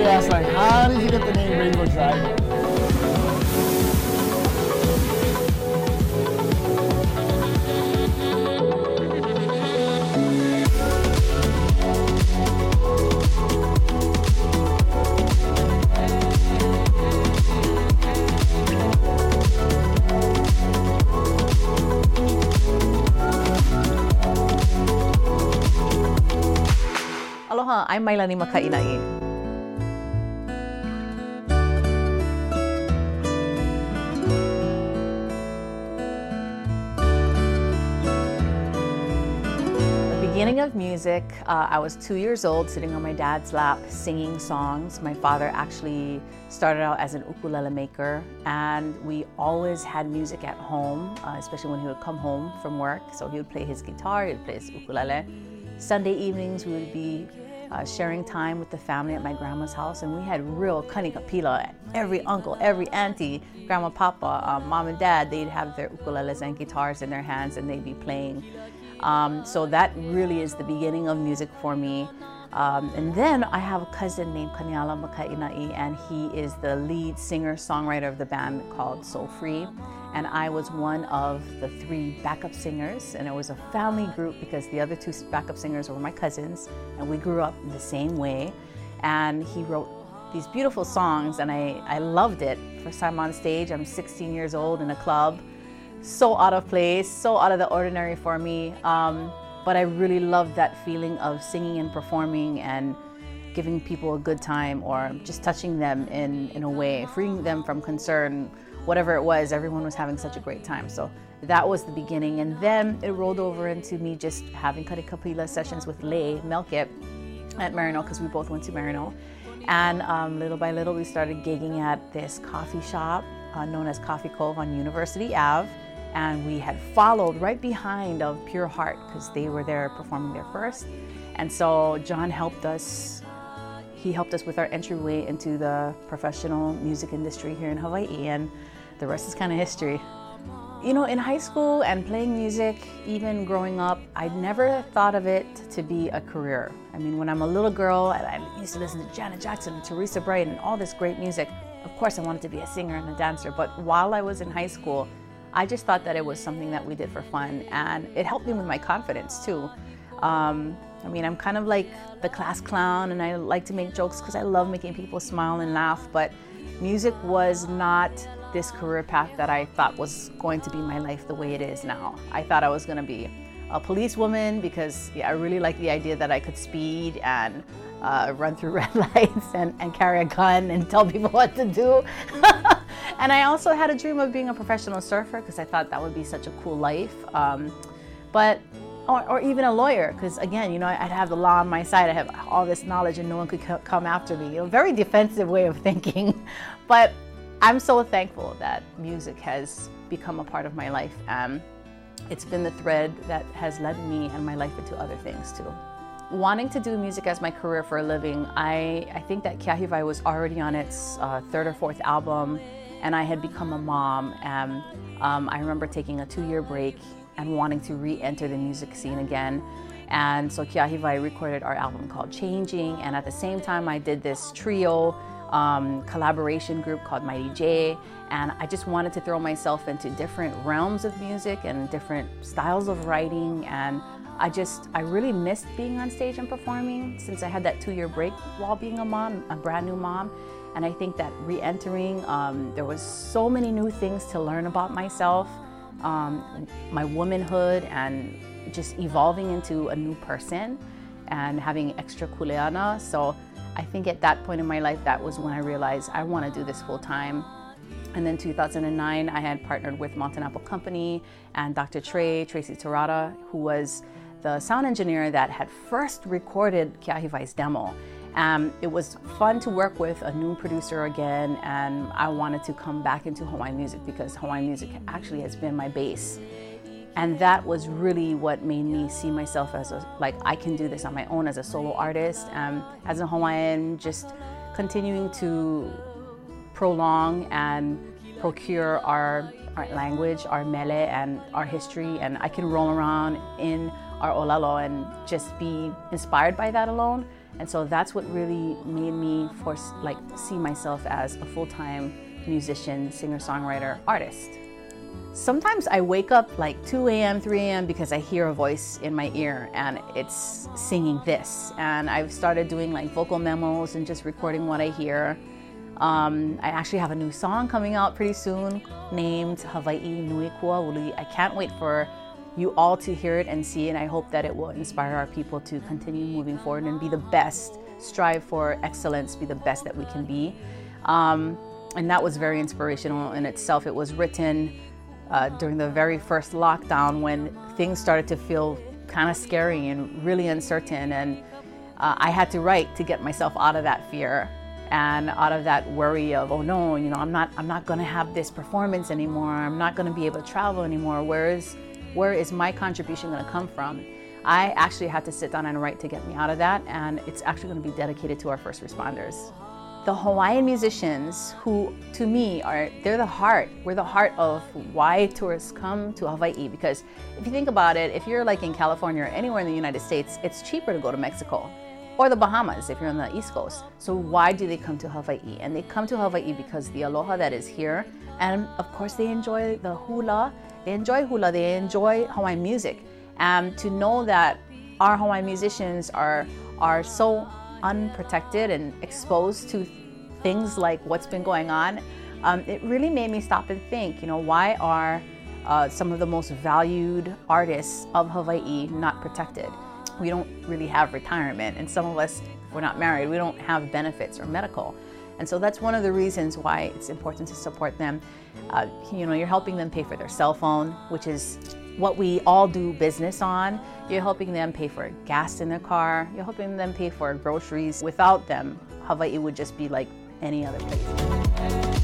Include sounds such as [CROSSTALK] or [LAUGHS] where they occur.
Everybody asks like, how did you get the name Rainbow Drive? Aloha, I'm Mailani Makainai. Beginning of music, uh, I was two years old, sitting on my dad's lap, singing songs. My father actually started out as an ukulele maker, and we always had music at home, uh, especially when he would come home from work. So he would play his guitar, he would play his ukulele. Sunday evenings, we would be uh, sharing time with the family at my grandma's house, and we had real kanikapila. Every uncle, every auntie, grandma, papa, um, mom, and dad, they'd have their ukuleles and guitars in their hands, and they'd be playing. Um, so that really is the beginning of music for me. Um, and then I have a cousin named Kaniala Makainai, and he is the lead singer songwriter of the band called Soul Free. And I was one of the three backup singers, and it was a family group because the other two backup singers were my cousins, and we grew up in the same way. And he wrote these beautiful songs, and I, I loved it. First time on stage, I'm 16 years old in a club so out of place, so out of the ordinary for me. Um, but I really loved that feeling of singing and performing and giving people a good time or just touching them in, in a way, freeing them from concern, whatever it was. Everyone was having such a great time. So that was the beginning. And then it rolled over into me just having Kapila sessions with Lay Melkit at Maryknoll because we both went to Maryknoll. And um, little by little, we started gigging at this coffee shop uh, known as Coffee Cove on University Ave and we had followed right behind of Pure Heart because they were there performing there first. And so John helped us. He helped us with our entryway into the professional music industry here in Hawaii, and the rest is kind of history. You know, in high school and playing music, even growing up, I never thought of it to be a career. I mean, when I'm a little girl, and I used to listen to Janet Jackson and Teresa Bright and all this great music. Of course, I wanted to be a singer and a dancer, but while I was in high school, I just thought that it was something that we did for fun, and it helped me with my confidence too. Um, I mean, I'm kind of like the class clown, and I like to make jokes because I love making people smile and laugh, but music was not this career path that I thought was going to be my life the way it is now. I thought I was going to be a policewoman because yeah, I really like the idea that I could speed and uh, run through [LAUGHS] red lights and, and carry a gun and tell people what to do. [LAUGHS] and I also had a dream of being a professional surfer because I thought that would be such a cool life. Um, but or, or, even a lawyer, because again, you know, I'd have the law on my side. I have all this knowledge, and no one could come after me. You know, very defensive way of thinking. [LAUGHS] but I'm so thankful that music has become a part of my life. Um, it's been the thread that has led me and my life into other things too wanting to do music as my career for a living, I, I think that Keahiwai was already on its uh, third or fourth album, and I had become a mom. And um, I remember taking a two year break and wanting to re enter the music scene again. And so Keahiwai recorded our album called Changing, and at the same time, I did this trio um, collaboration group called Mighty J, and I just wanted to throw myself into different realms of music and different styles of writing and I just, I really missed being on stage and performing since I had that two year break while being a mom, a brand new mom. And I think that re entering, um, there was so many new things to learn about myself, um, my womanhood, and just evolving into a new person and having extra kuleana. So I think at that point in my life, that was when I realized I want to do this full time. And then 2009, I had partnered with Mountain Apple Company and Dr. Trey, Tracy Terada, who was the sound engineer that had first recorded Keahiwai's demo. Um, it was fun to work with a new producer again, and I wanted to come back into Hawaiian music because Hawaiian music actually has been my base. And that was really what made me see myself as a, like I can do this on my own as a solo artist. Um, as a Hawaiian, just continuing to prolong and procure our, our language, our mele, and our history, and I can roll around in our olalo and just be inspired by that alone And so that's what really made me force, like see myself as a full-time musician, singer-songwriter, artist. Sometimes I wake up like 2 a.m., 3 a.m. because I hear a voice in my ear and it's singing this. And I've started doing like vocal memos and just recording what I hear. Um, I actually have a new song coming out pretty soon named Hawaii Nui Kua Uli. I can't wait for you all to hear it and see And I hope that it will inspire our people to continue moving forward and be the best, strive for excellence, be the best that we can be. Um, and that was very inspirational in itself. It was written uh, during the very first lockdown when things started to feel kind of scary and really uncertain. And uh, I had to write to get myself out of that fear and out of that worry of, oh no, you know, I'm not, I'm not going to have this performance anymore. I'm not going to be able to travel anymore. Where is, where is my contribution going to come from? I actually had to sit down and write to get me out of that, and it's actually going to be dedicated to our first responders the Hawaiian musicians who to me are they're the heart we're the heart of why tourists come to Hawaii because if you think about it if you're like in California or anywhere in the United States it's cheaper to go to Mexico or the Bahamas if you're on the East Coast. So why do they come to Hawaii? And they come to Hawaii because the aloha that is here and of course they enjoy the hula. They enjoy hula. They enjoy Hawaiian music. And to know that our Hawaiian musicians are are so unprotected and exposed to things like what's been going on, um, it really made me stop and think, you know, why are uh, some of the most valued artists of Hawaii not protected? We don't really have retirement, and some of us, we're not married, we don't have benefits or medical. And so that's one of the reasons why it's important to support them. Uh, you know, you're helping them pay for their cell phone, which is what we all do business on. You're helping them pay for gas in their car. You're helping them pay for groceries. Without them, Hawaii would just be like any other place.